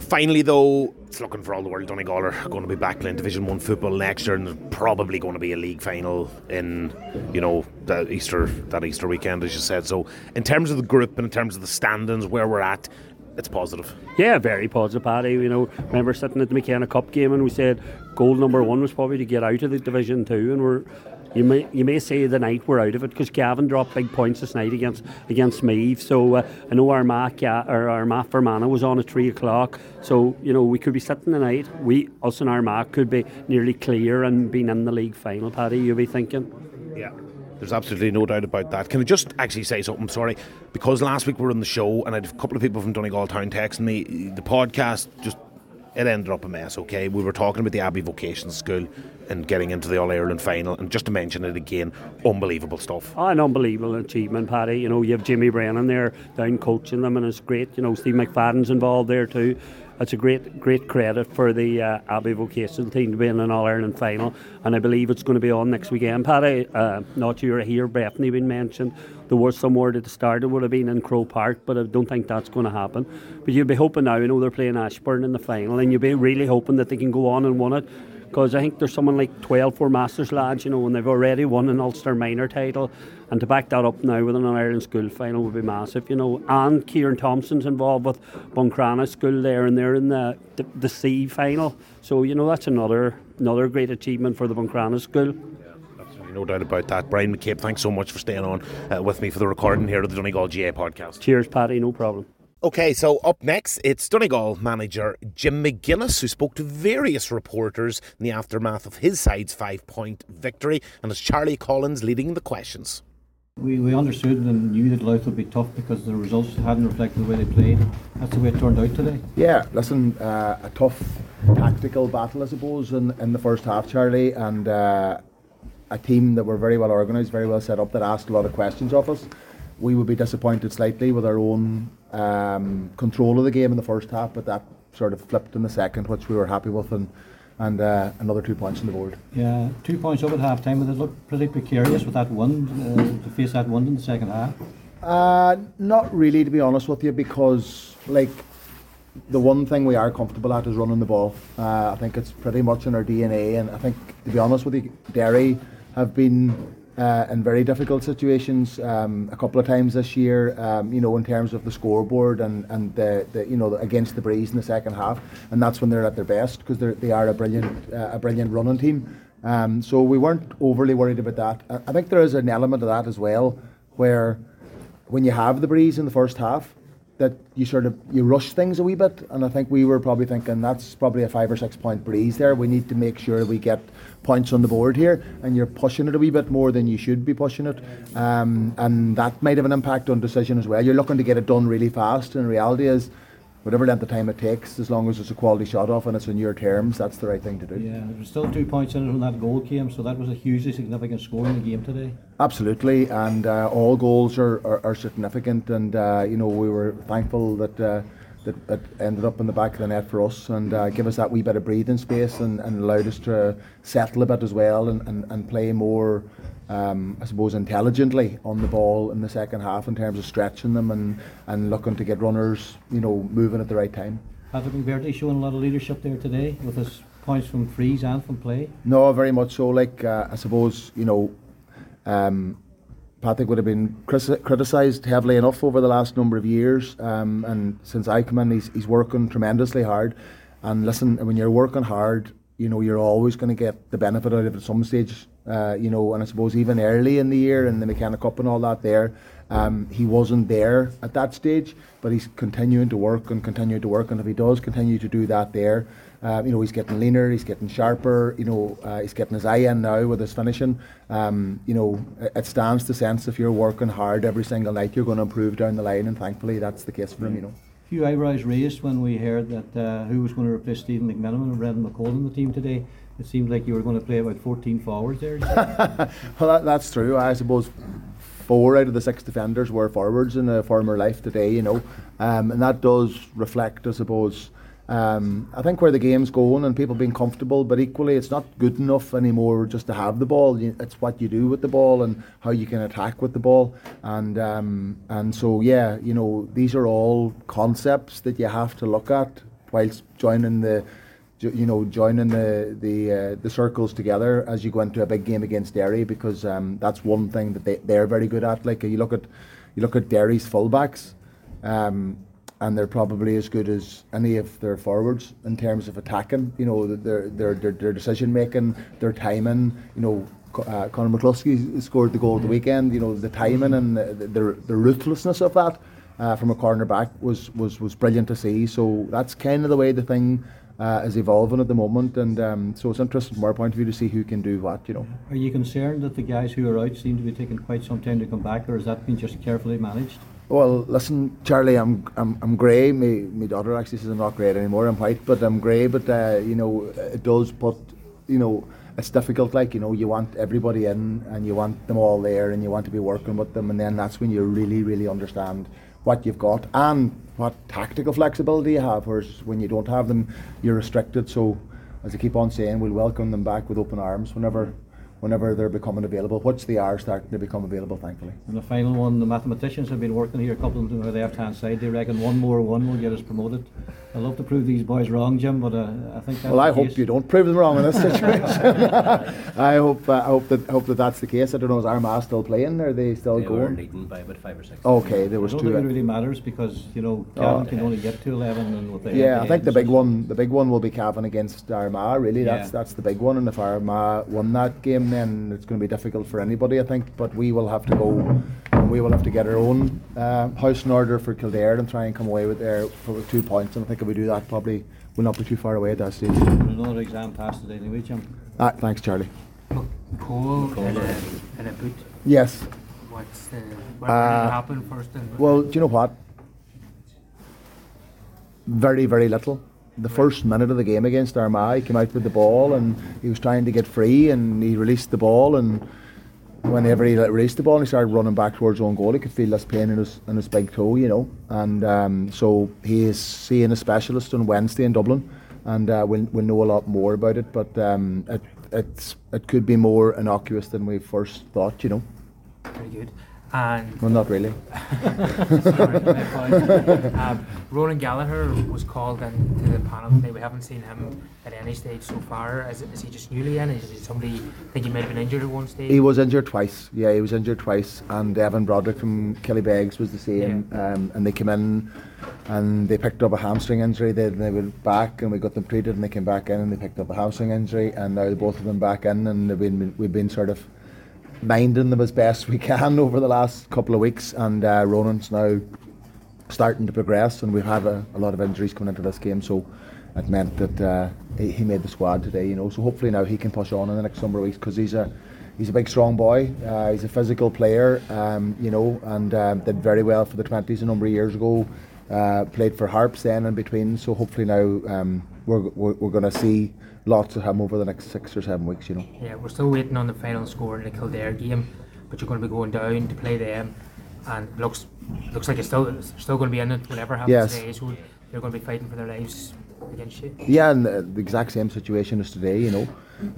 Finally, though, it's looking for all the world. Donegal are going to be back playing Division One football next year, and there's probably going to be a league final in, you know, that Easter that Easter weekend, as you said. So, in terms of the group and in terms of the standings, where we're at, it's positive. Yeah, very positive, Paddy. You know, remember sitting at the McKenna Cup game and we said goal number one was probably to get out of the Division Two, and we're you may you may say the night we're out of it because Cavan dropped big points this night against against Meath. So uh, I know Armagh or Armagh Fermanagh was on at three o'clock. So you know we could be sitting the night. We us and Armagh could be nearly clear and being in the league final. Paddy, you'll be thinking. Yeah. There's absolutely no doubt about that. Can I just actually say something? Sorry, because last week we were on the show and I had a couple of people from Donegal Town texting me. The podcast just it ended up a mess. Okay, we were talking about the Abbey Vocational School and getting into the All Ireland final, and just to mention it again, unbelievable stuff. Oh, an unbelievable achievement, Paddy. You know, you have Jimmy Brennan there down coaching them, and it's great. You know, Steve McFadden's involved there too. It's a great, great credit for the uh, Abbey vocational team to be in an All Ireland final, and I believe it's going to be on next weekend. Paddy, uh, not sure here, Bethany been mentioned. There was some word at the start it would have been in Croke Park, but I don't think that's going to happen. But you'd be hoping now, you know, they're playing Ashbourne in the final, and you'd be really hoping that they can go on and win it because I think there's someone like 12 Four Masters lads, you know, and they've already won an Ulster minor title. And to back that up now with an Ireland school final would be massive, you know. And Kieran Thompson's involved with Buncrana School there, and they're in the, the, the C final. So, you know, that's another another great achievement for the Buncrana School. No doubt about that. Brian McCabe, thanks so much for staying on uh, with me for the recording here of the Donegal GA podcast. Cheers, Paddy, no problem. Okay, so up next, it's Donegal manager Jim McGuinness, who spoke to various reporters in the aftermath of his side's five point victory, and it's Charlie Collins leading the questions. We, we understood and knew that life would be tough because the results hadn't reflected the way they played. That's the way it turned out today. Yeah, listen, uh, a tough tactical battle, I suppose, in, in the first half, Charlie, and uh, a team that were very well organised, very well set up, that asked a lot of questions of us. We would be disappointed slightly with our own um, control of the game in the first half, but that sort of flipped in the second, which we were happy with, and and uh, another two points on the board. Yeah, two points up at half time, but it looked pretty precarious with that one uh, to face that one in the second half. Uh, not really, to be honest with you, because like the one thing we are comfortable at is running the ball. Uh, I think it's pretty much in our DNA, and I think, to be honest with you, Derry have been uh, in very difficult situations um, a couple of times this year. Um, you know, in terms of the scoreboard and and the, the you know against the breeze in the second half, and that's when they're at their best because they they are a brilliant uh, a brilliant running team. Um, so we weren't overly worried about that. I, I think there is an element of that as well, where when you have the breeze in the first half, that you sort of you rush things a wee bit, and I think we were probably thinking that's probably a five or six point breeze there. We need to make sure we get points on the board here, and you're pushing it a wee bit more than you should be pushing it, um, and that might have an impact on decision as well. You're looking to get it done really fast, and reality is whatever length of time it takes, as long as it's a quality shot off and it's on your terms, that's the right thing to do. Yeah, there was still two points in it when that goal came, so that was a hugely significant score in the game today. Absolutely, and uh, all goals are, are, are significant, and uh, you know we were thankful that. Uh, that, that ended up in the back of the net for us and uh, give us that wee bit of breathing space and, and allowed us to settle a bit as well and, and, and play more um, I suppose, intelligently on the ball in the second half in terms of stretching them and, and looking to get runners, you know, moving at the right time. Patrick McBrearty showing a lot of leadership there today with his points from frees and from play. No, very much so. Like uh, I suppose, you know, um, Patrick would have been criticised heavily enough over the last number of years, um, and since I come in, he's, he's working tremendously hard. And listen, when you're working hard, you know you're always going to get the benefit out of it at some stage. Uh, you know, and I suppose even early in the year in the McKenna Cup and all that, there, um, he wasn't there at that stage, but he's continuing to work and continuing to work. And if he does continue to do that there, uh, you know, he's getting leaner, he's getting sharper. You know, uh, he's getting his eye in now with his finishing. Um, you know, it stands to sense if you're working hard every single night, you're going to improve down the line, and thankfully that's the case for him. You know A few eyebrows raised when we heard that uh, who was going to replace Stephen McMenamin and Brendan McCole in the team today. It seemed like you were going to play about 14 forwards there. *laughs* well, that, that's true. I suppose four out of the six defenders were forwards in a former life today, you know, um, and that does reflect, I suppose, um, I think where the game's going and people being comfortable, but equally it's not good enough anymore just to have the ball. It's what you do with the ball and how you can attack with the ball, and um, and so yeah, you know these are all concepts that you have to look at whilst joining the you know, joining the the uh, the circles together as you go into a big game against Derry because um, that's one thing that they they're very good at. Like you look at you look at Derry's fullbacks. Um, and they're probably as good as any of their forwards in terms of attacking. You know, their their their, their decision making, their timing. You know, uh, Conor McCluskey scored the goal at the weekend. You know, the timing and the the, the ruthlessness of that uh, from a corner back was was was brilliant to see. So that's kind of the way the thing. Uh, is evolving at the moment, and um, so it's interesting from our point of view to see who can do what. You know. Are you concerned that the guys who are out seem to be taking quite some time to come back, or has that been just carefully managed? Well, listen, Charlie, I'm I'm I'm grey. My my daughter actually says I'm not grey anymore. I'm white, but I'm grey. But uh, you know, it does put, you know, it's difficult. Like you know, you want everybody in, and you want them all there, and you want to be working with them, and then that's when you really, really understand what you've got and what tactical flexibility you have. Whereas when you don't have them, you're restricted. So, as I keep on saying, we'll welcome them back with open arms whenever whenever they're becoming available, which they are starting to become available, thankfully. And the final one, the mathematicians have been working here, a couple of them on the left hand side. They reckon one more one will get us promoted. I love to prove these boys wrong, Jim, but uh, I think Well, I hope you don't prove them wrong in this *laughs* situation. *laughs* I hope uh, I hope that hope that that's the case. I don't know, is Armagh still playing? Are they still they going? Were leading by about five or six. Okay, there was I two. Think it really matters because you know Cavan oh, can only get to eleven, and with the yeah, I think the big one, the big one will be Cavan against Armagh. Really, yeah. that's that's the big one. And if Armagh won that game, then it's going to be difficult for anybody, I think. But we will have to go and we will have to get our own uh, house in order for Kildare and try and come away with there for two points. And I think if we do that, probably we'll not be too far away at that stage. Another exam passed today, anyway, Jim. Ah, thanks, Charlie. Cole in a, in a boot. Yes. What's the what Uh, will happen first? And Well, do you know what? Very, very little. The first minute of the game against Armagh, he came out with the ball and he was trying to get free and he released the ball and whenever he released the ball and he started running back towards his own goal, he could feel this pain in his in his big toe, you know. And um, so he is seeing a specialist on Wednesday in Dublin, and uh, we'll we'll know a lot more about it. But um, it it's it could be more innocuous than we first thought, you know. very good. And Well, not really. Sorry, my *laughs* apologies. um, Roland Gallagher was called into the panel today. We haven't seen him at any stage so far. Is, is he just newly in? Is, is somebody think he might have been injured at one stage? He was injured twice. Yeah, he was injured twice. And Evan Broderick from Killybegs was the same. Um, and they came in and they picked up a hamstring injury. They, they were back and we got them treated and they came back in and they picked up a hamstring injury. And now both of them back in and they've been, we've been sort of minding them as best we can *laughs* over the last couple of weeks. And uh, Ronan's now starting to progress and we've had a, a lot of injuries coming into this game. So it meant that uh, he, he made the squad today, you know. So hopefully now he can push on in the next number of weeks because he's a he's a big, strong boy. Uh, he's a physical player, um, you know, and um, did very well for the twenties a number of years ago. Uh, played for Harps then in between. So hopefully now um, we're we're, we're going to see lots of him over the next six or seven weeks, you know. Yeah, we're still waiting on the final score in the Kildare game, but you're going to be going down to play them, and it looks looks like it's still it's still going to be in it whatever happens Yes. today. So they're going to be fighting for their lives against you. Yeah, and uh, the exact same situation as today. You know,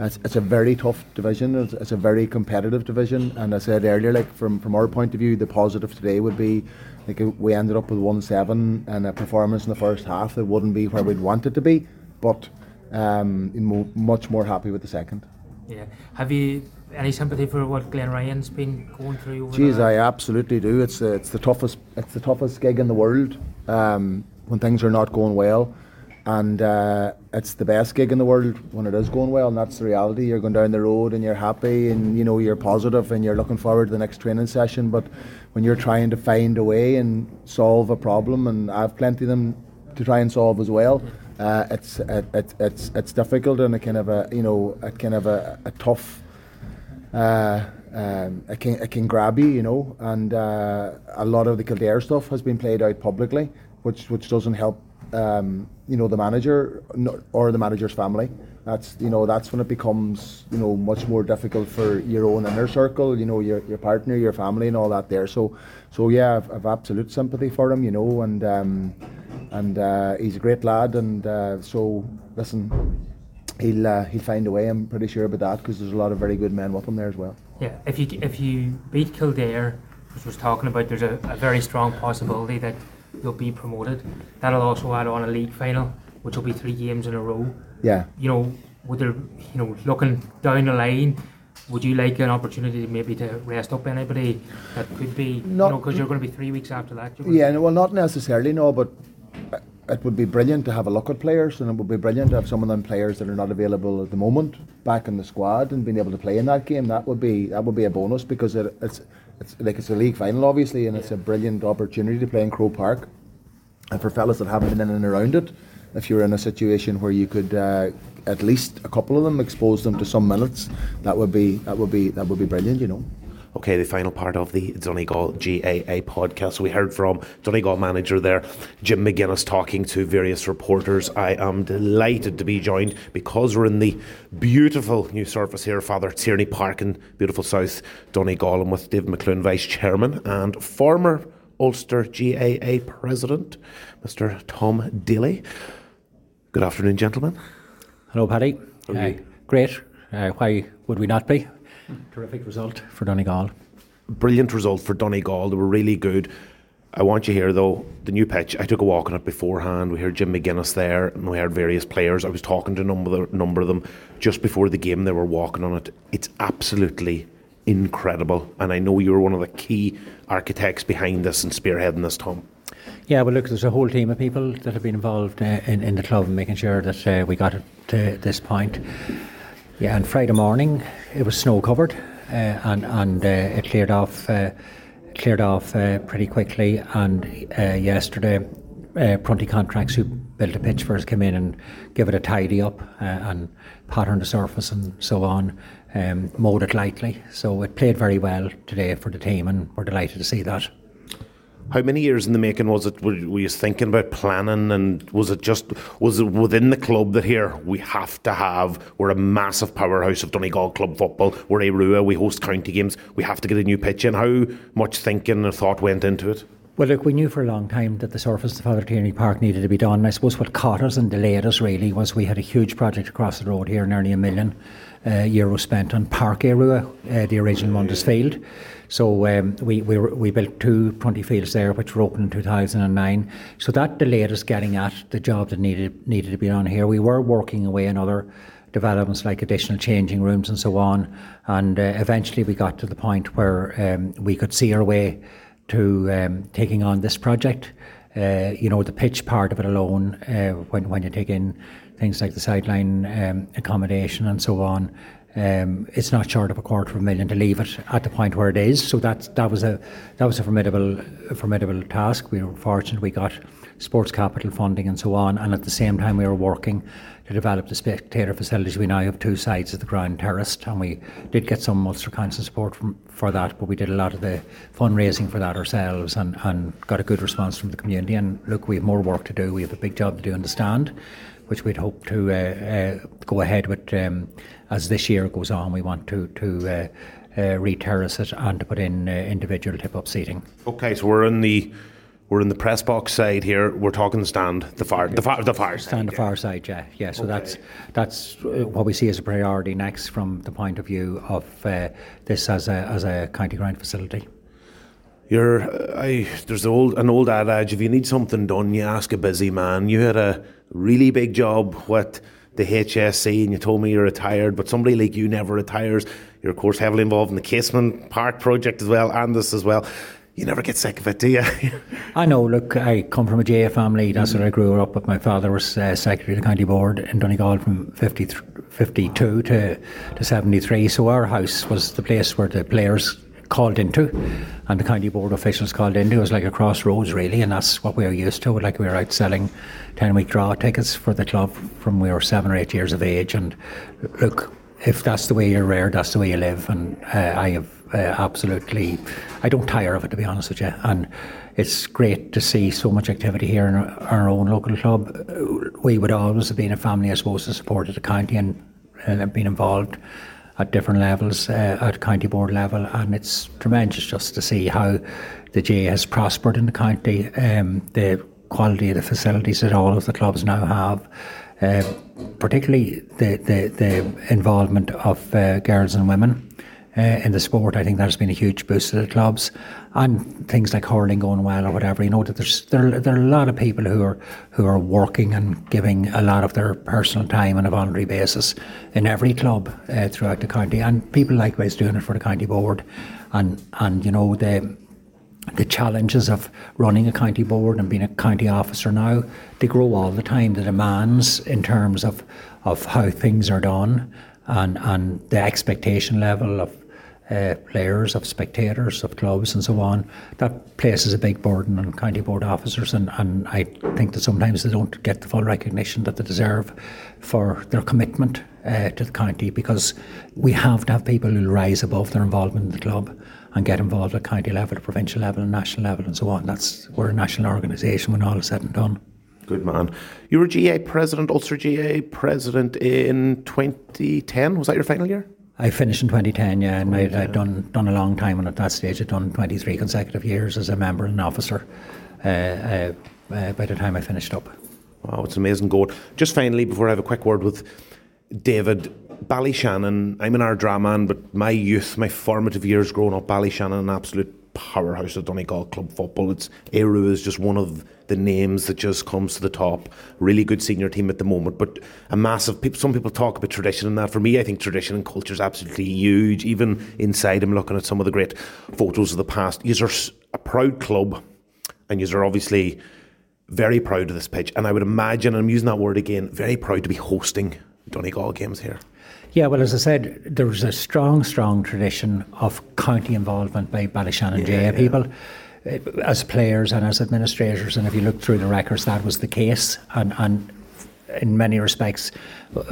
it's, it's a very tough division. It's, it's a very competitive division. And I said earlier, like from from our point of view, the positive today would be like we ended up with one seven and a performance in the first half that wouldn't be where we'd want it to be, but um, mo- much more happy with the second. Yeah. Have you any sympathy for what Glenn Ryan's been going through? Over Geez, the, I absolutely do. It's uh, it's the toughest it's the toughest gig in the world um, when things are not going well, and uh, it's the best gig in the world when it is going well. And that's the reality. You're going down the road and you're happy and you know you're positive and you're looking forward to the next training session. But when you're trying to find a way and solve a problem, and I've plenty of them to try and solve as well. Uh, it's it, it, it's it's difficult and a kind of a you know a kind of a, a tough uh, um, it can it can grab you, you know, and uh, a lot of the Kildare stuff has been played out publicly, which which doesn't help, um, you know, the manager or the manager's family. That's you know that's when it becomes you know much more difficult for your own inner circle, you know, your your partner, your family, and all that there. So so yeah, I've, I've absolute sympathy for him, you know, and um, and uh, he's a great lad, and uh, so listen. He'll, uh, he'll find a way. I'm pretty sure about that because there's a lot of very good men with him there as well. Yeah, if you if you beat Kildare, which was talking about, there's a, a very strong possibility that you'll be promoted. That'll also add on a league final, which will be three games in a row. Yeah. You know, would there, you know, looking down the line, would you like an opportunity maybe to rest up anybody that could be, you know, because you're going to be three weeks after that. Yeah, no, well, not necessarily, no, but it would be brilliant to have a look at players, and it would be brilliant to have some of them players that are not available at the moment back in the squad and being able to play in that game. That would be that would be a bonus because it, it's it's like it's a league final, obviously, and it's a brilliant opportunity to play in Croke Park. And for fellas that haven't been in and around it, if you're in a situation where you could uh, at least a couple of them expose them to some minutes, that would be that would be that would be brilliant, you know. Okay, the final part of the Donegal GAA podcast. We heard from Donegal manager there, Jim McGuinness, talking to various reporters. I am delighted to be joined because we're in the beautiful new surface here, Father Tierney Park in beautiful South Donegal, and with Dave McLoone, Vice Chairman, and former Ulster GAA President, Mr. Tom Daly. Good afternoon, gentlemen. Hello, Paddy. Uh, great. Uh, why would we not be? Terrific result for Donegal. brilliant result for Donegal. They were really good. I want you here though. The new pitch. I took a walk on it beforehand. We heard Jim McGuinness there, and we heard various players. I was talking to a number, number of them just before the game. They were walking on it. It's absolutely incredible, and I know you were one of the key architects behind this and spearheading this, Tom. Yeah, well, look, there's a whole team of people that have been involved uh, in, in the club and making sure that uh, we got it to this point. Yeah, and Friday morning it was snow covered uh, and, and uh, it cleared off uh, cleared off uh, pretty quickly. And uh, yesterday, uh, Prunty Contracts, who built a pitch for us, came in and give it a tidy up uh, and pattern the surface and so on. Um, mowed it lightly, so it played very well today for the team, and we're delighted to see that. How many years in the making was it? Were, you thinking about planning, and was it just was it within the club that here we have to have? We're a massive powerhouse of Donegal club football. We're Aodh Ruadh. We host county games. We have to get a new pitch in. How much thinking and thought went into it? Well, look, we knew for a long time that the surface of Father Tierney Park needed to be done. I suppose what caught us and delayed us really was we had a huge project across the road here, nearly a million uh, spent on Park Aodh Ruadh, uh, the original Mundus Field. So um, we, we, we built two Prunty fields there, which were opened in 2009. So that delayed us getting at the job that needed needed to be done here. We were working away on other developments like additional changing rooms and so on. And uh, eventually we got to the point where um, we could see our way to um, taking on this project. Uh, you know, the pitch part of it alone, uh, when, when you take in things like the sideline um, accommodation and so on, um, it's not short of a quarter of a million to leave it at the point where it is. So that that was a that was a formidable a formidable task. We were fortunate we got sports capital funding and so on, and at the same time we were working to develop the spectator facilities. We now have two sides of the ground terraced, and we did get some Ulster Council support from, for that, but we did a lot of the fundraising for that ourselves and, and got a good response from the community. And look, we have more work to do. We have a big job to do in the stand, which we'd hope to uh, uh, go ahead with um, as this year goes on. We want to to uh, uh, re-terrace it and to put in uh, individual tip-up seating. Okay, so we're in the we're in the press box side here. We're talking the stand, the far, the far, the far stand, the far side. Yeah, yeah. So okay. that's that's uh, what we see as a priority next from the point of view of uh, this as a as a county ground facility. You're, I, there's old, an old adage: if you need something done, you ask a busy man. You had a really big job with the HSC, and you told me you're retired, but somebody like you never retires. You're of course heavily involved in the Casement Park project as well, and this as well you never get sick of it, do you? *laughs* I know. Look, I come from a GAA family. That's mm where I grew up. But my father was uh, secretary of the county board in Donegal from 50, 52 to, to 73. So our house was the place where the players called into and the county board officials called into. It was like a crossroads, really, and that's what we were used to. Like we were out selling 10 week draw tickets for the club from we were seven or eight years of age. And look, if that's the way you're reared, that's the way you live. And uh, I have uh, absolutely, I don't tire of it to be honest with you. And it's great to see so much activity here in our, our own local club. We would always have been a family, I suppose, to support the county and, and been involved at different levels uh, at county board level, and it's tremendous just to see how the GAA has prospered in the county. Um, the quality of the facilities that all of the clubs now have. Uh, particularly the, the, the involvement of uh, girls and women in the sport. I think that has been a huge boost to the clubs, and things like hurling going well or whatever. You know that there's there, there are a lot of people who are who are working and giving a lot of their personal time on a voluntary basis in every club uh, throughout the county, and people likewise doing it for the county board, and and you know the the challenges of running a county board and being a county officer now, they grow all the time. The demands in terms of, of how things are done and, and the expectation level of uh, players, of spectators, of clubs, and so on. That places a big burden on county board officers, and, and I think that sometimes they don't get the full recognition that they deserve for their commitment uh, to the county because we have to have people who rise above their involvement in the club and get involved at county level, provincial level, and national level, and so on. That's we're a national organisation when all is said and done. Good man. You were GA president, Ulster GA president in 2010. Was that your final year? I finished in 2010, yeah, and I'd, I'd, done done a long time, and at that stage, I'd done 23 consecutive years as a member and officer. Uh, uh, uh, by the time I finished up. Wow, it's an amazing goal. Just finally, before I have a quick word with David, Ballyshannon, I'm an Ardara man, but my youth, my formative years growing up, Ballyshannon, an absolute powerhouse of Donegal club football. It's Aodh Ruadh is just one of the names that just comes to the top. Really good senior team at the moment, but a massive. Some people talk about tradition and that. For me, I think tradition and culture is absolutely huge. Even inside, I'm looking at some of the great photos of the past. Are a proud club, and you are obviously very proud of this pitch. And I would imagine, and I'm using that word again, very proud to be hosting Donegal games here. Yeah, well, as I said, there's a strong, strong tradition of county involvement by Ballyshannon yeah, GAA people. Yeah. As players and as administrators, and if you look through the records, that was the case. And, and in many respects,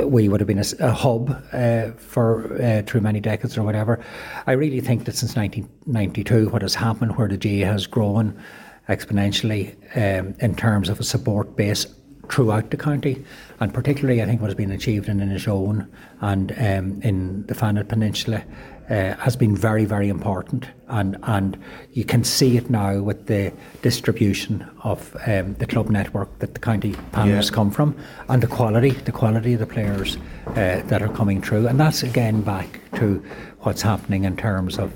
we would have been a, a hub uh, for uh, through many decades or whatever. I really think that since 1992, what has happened, where the GAA has grown exponentially um, in terms of a support base throughout the county, and particularly I think what has been achieved in Inishowen and um, in the Fanad Peninsula uh, has been very, very important. And, and you can see it now with the distribution of um, the club network that the county panels yeah. come from and the quality, the quality of the players uh, that are coming through. And that's again back to what's happening in terms of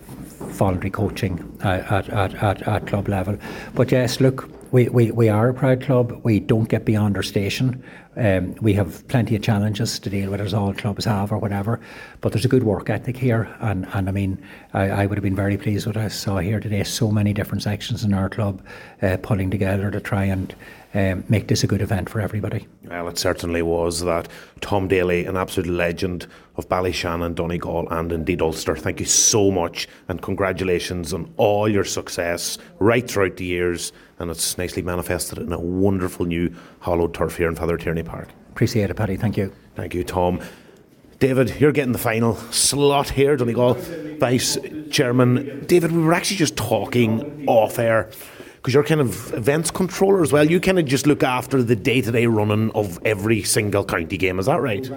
voluntary coaching at, at, at, at club level. But yes, look, we, we, we are a proud club. We don't get beyond our station. Um, we have plenty of challenges to deal with, as all clubs have, or whatever. But there's a good work ethic here, and, and I mean, I, I would have been very pleased with what I saw here today. So many different sections in our club uh, pulling together to try and um, make this a good event for everybody. Well, it certainly was that. Tom Daly, an absolute legend of Ballyshannon, Donegal, and indeed Ulster. Thank you so much, and congratulations on all your success right throughout the years and it's nicely manifested in a wonderful new hollowed turf here in Father Tierney Park. Appreciate it, Paddy. Thank you. Thank you, Tom. David, you're getting the final slot here, Donegal Vice Chairman. David, we were actually just talking off air because you're kind of events controller as well. You kind of just look after the day to day running of every single county game. Is that right?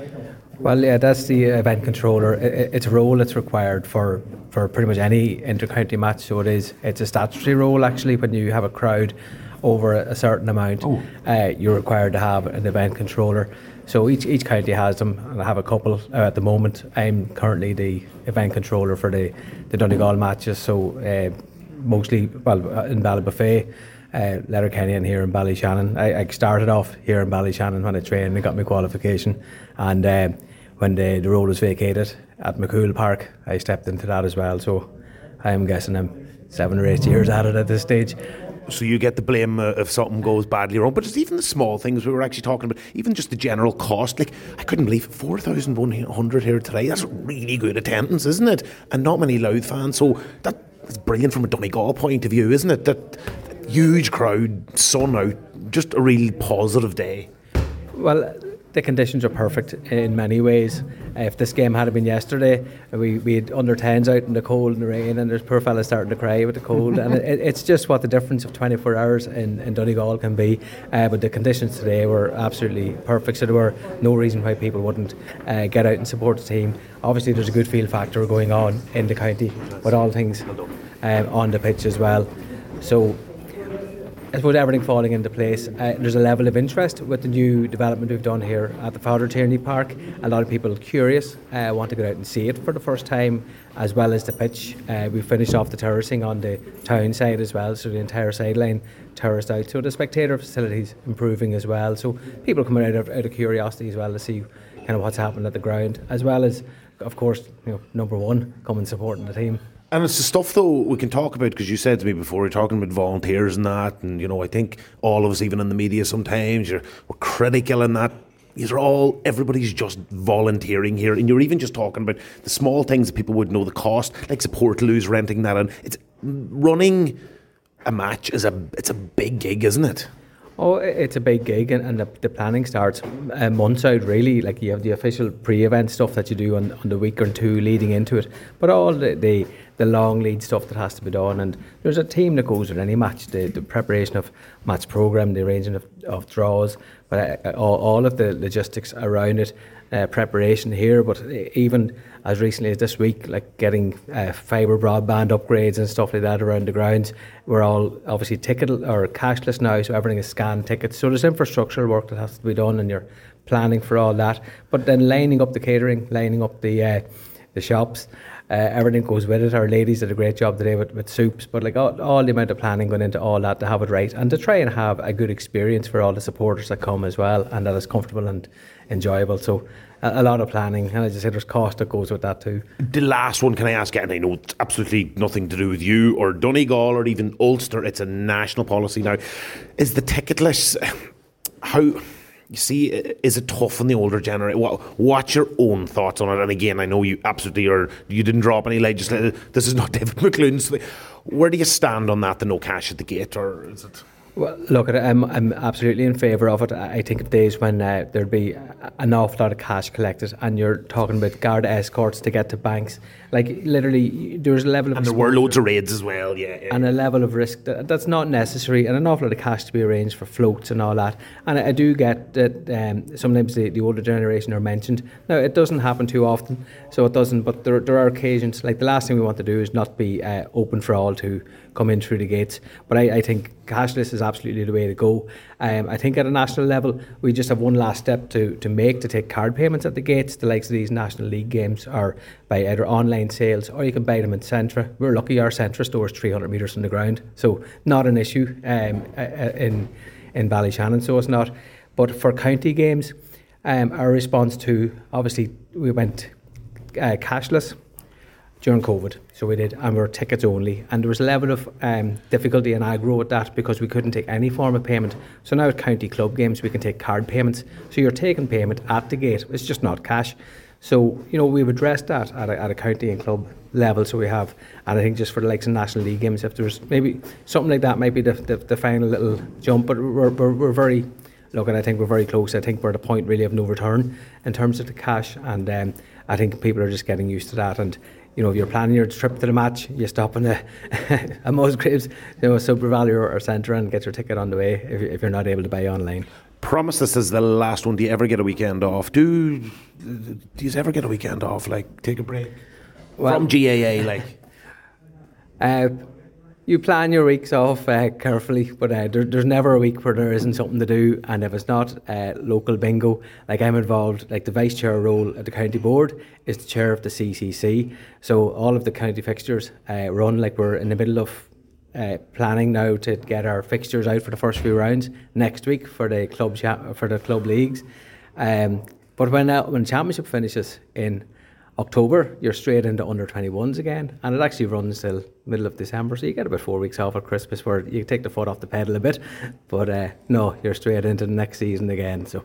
Well, yeah, that's the event controller. It's a role that's required for, for pretty much any inter-county match. So it is. It's a statutory role actually. When you have a crowd over a certain amount, oh. uh, you're required to have an event controller. So each each county has them, and I have a couple uh, at the moment. I'm currently the event controller for the the Donegal matches. So uh, mostly well uh, in Ballybofey. Uh, Letterkenny and here in Ballyshannon. I, I started off here in Ballyshannon when I trained and got my qualification, and uh, when the, the role was vacated at MacCumhaill Park, I stepped into that as well. So I'm guessing I'm seven or eight years at it at this stage. So you get the blame uh, if something goes badly wrong, but it's even the small things we were actually talking about, even just the general cost. Like I couldn't believe four thousand one hundred here today. That's really good attendance, isn't it? And not many Louth fans. So that's brilliant from a Donegal point of view, isn't it? That, that huge crowd, sun out, just a really positive day. Well, the conditions are perfect in many ways. Uh, if this game had been yesterday, we we had under tens out in the cold and the rain, and there's poor fellas starting to cry with the cold, and it, it's just what the difference of 24 hours in, in Donegal can be. Uh, but the conditions today were absolutely perfect, so there were no reason why people wouldn't uh, get out and support the team. Obviously, there's a good feel factor going on in the county with all things um, on the pitch as well. So I suppose everything falling into place. Uh, there's a level of interest with the new development we've done here at the Father Tierney Park. A lot of people curious, uh, want to get out and see it for the first time, as well as the pitch. Uh, we finished off the terracing on the town side as well, so the entire sideline terraced out. So the spectator facilities improving as well. So people coming out of, out of curiosity as well to see kind of what's happened at the ground, as well as, of course, you know, number one, coming supporting the team. And it's the stuff though we can talk about because you said to me before you're talking about volunteers and that, and you know I think all of us, even in the media, sometimes you're we're critical in that. These are all everybody's just volunteering here, and you're even just talking about the small things that people would know the cost, like support lose renting that, and it's running a match is a it's a big gig, isn't it? Oh, it's a big gig, and, and the, the, planning starts uh, months out. Really, like you have the official pre-event stuff that you do on, on the week or two leading into it, but all the, the the long lead stuff that has to be done. And there's a team that goes with any match, the, the preparation of match program, the arranging of, of draws, but uh, all, all, of the logistics around it, uh, preparation here. But even as recently as this week, like getting uh, fibre broadband upgrades and stuff like that around the grounds, we're all obviously ticket or cashless now, so everything is scanned tickets. So there's infrastructural work that has to be done, and you're planning for all that. But then lining up the catering, lining up the uh, the shops. Uh, everything goes with it. Our ladies did a great job today with, with soups, but like all, all, the amount of planning going into all that to have it right and to try and have a good experience for all the supporters that come as well and that is comfortable and enjoyable. So a, a lot of planning, and as I said, there's cost that goes with that too. The last one, can I ask? And I know it's absolutely nothing to do with you or Donegal or even Ulster. It's a national policy now. Is the ticketless how? you see, is it tough on the older generation? What, what's your own thoughts on it? And again, I know you absolutely are. You didn't drop any legislation. This is not *laughs* David McLoone's. Where do you stand on that? The no cash at the gate, or is it? Well, look, I'm, I'm absolutely in favour of it. I think of days when uh, there'd be an awful lot of cash collected, and you're talking about guard escorts to get to banks. Like literally, there's a level of and there were loads of raids as well, yeah, yeah. and a level of risk that, that's not necessary, and an awful lot of cash to be arranged for floats and all that. And I, I do get that um, sometimes the, the older generation are mentioned. Now it doesn't happen too often, so it doesn't. But there, there are occasions like the last thing we want to do is not be uh, open for all to come in through the gates. But I, I think cashless is absolutely the way to go. Um, I think at a national level, we just have one last step to, to make to take card payments at the gates. The likes of these National League games are by either online sales or you can buy them in Centra. We're lucky our Centra store is 300 metres from the ground, so not an issue um, in, in Ballyshannon, so it's not. But for county games, um, our response to obviously we went uh, cashless during COVID. So we did, and we were tickets only. And there was a level of um, difficulty and aggro with that because we couldn't take any form of payment. So now at county club games, we can take card payments. So you're taking payment at the gate, it's just not cash. So, you know, we've addressed that at a, at a county and club level. So we have, and I think just for the likes of National League games, if there's maybe something like that, might be the, the, the final little jump. But we're, we're, we're very, look, and I think we're very close. I think we're at a point really of no return in terms of the cash. And um, I think people are just getting used to that. And you know, if you're planning your trip to the match, you stop in a, *laughs* a Musgraves, you know, SuperValu or, or Centra and get your ticket on the way if, if you're not able to buy online. Promise this is the last one. Do you ever get a weekend off? Do do you ever get a weekend off? Like take a break well, from GAA, like. *laughs* Uh, you plan your weeks off uh, carefully, but uh, there, there's never a week where there isn't something to do. And if it's not uh, local bingo, like I'm involved, like the vice chair role at the county board is the chair of the CCC. So all of the county fixtures uh, run like we're in the middle of uh, planning now to get our fixtures out for the first few rounds next week for the club cha- for the club leagues. Um, but when uh, when the championship finishes in October, you're straight into under 21s again, and it actually runs till middle of December, so you get about four weeks off at Christmas where you take the foot off the pedal a bit. But uh, no, you're straight into the next season again. So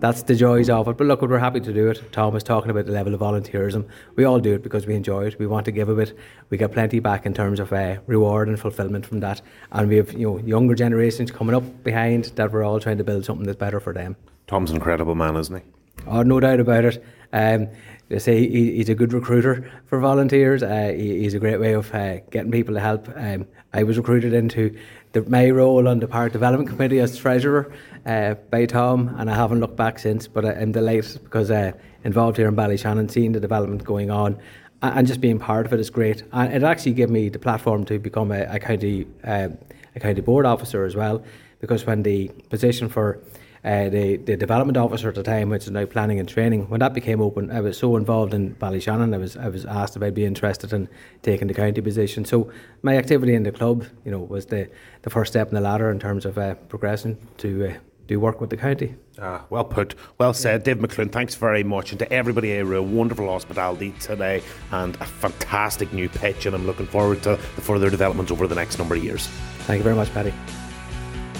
that's the joys of it. But look, we're happy to do it. Tom was talking about the level of volunteerism. We all do it because we enjoy it. We want to give a bit. We get plenty back in terms of uh, reward and fulfilment from that. And we have you know younger generations coming up behind that we're all trying to build something that's better for them. Tom's an incredible man, isn't he? Oh, no doubt about it. Um, they say he, he's a good recruiter for volunteers. Uh, he, he's a great way of uh, getting people to help. Um, I was recruited into the, my role on the Park Development Committee as treasurer uh, by Tom, and I haven't looked back since. But I'm delighted because uh, involved here in Ballyshannon, seeing the development going on, and just being part of it is great. And it actually gave me the platform to become a, a county uh, a county board officer as well, because when the position for uh, the, the development officer at the time, which is now planning and training, when that became open, I was so involved in Ballyshannon, I was I was asked if I'd be interested in taking the county position. So my activity in the club, you know, was the, the first step in the ladder in terms of uh, progressing to uh, do work with the county. Ah, well put, well said, Dave McLoone. Thanks very much, and to everybody here, a wonderful hospitality today, and a fantastic new pitch, and I'm looking forward to the further developments over the next number of years. Thank you very much, Paddy.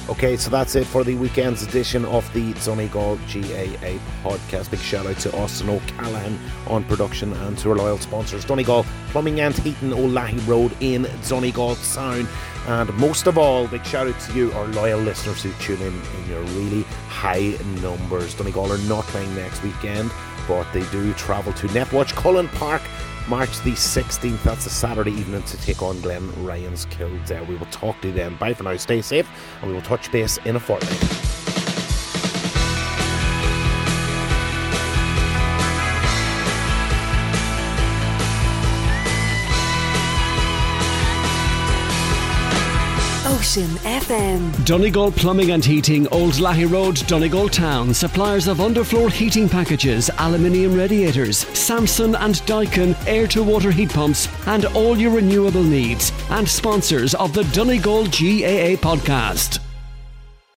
Okay, so that's it for the weekend's edition of the Donegal GAA podcast. Big shout out to Austin O'Callaghan on production and to our loyal sponsors, Donegal Plumbing and Heating, Olahi Road in Donegal Town. And most of all, big shout out to you, our loyal listeners who tune in in your really high numbers. Donegal are not playing next weekend, but they do travel to Netwatch Cullen Park March the 16th. That's a Saturday evening to take on Glenn Ryan's Kildare. We will talk to you then. Bye for now. Stay safe, and we will touch base in a fortnight. Ocean FM. Donegal Plumbing and Heating, Old Lahey Road, Donegal Town. Suppliers of underfloor heating packages, aluminium radiators, Samsung and Daikin air to water heat pumps, and all your renewable needs. And sponsors of the Donegal GAA podcast.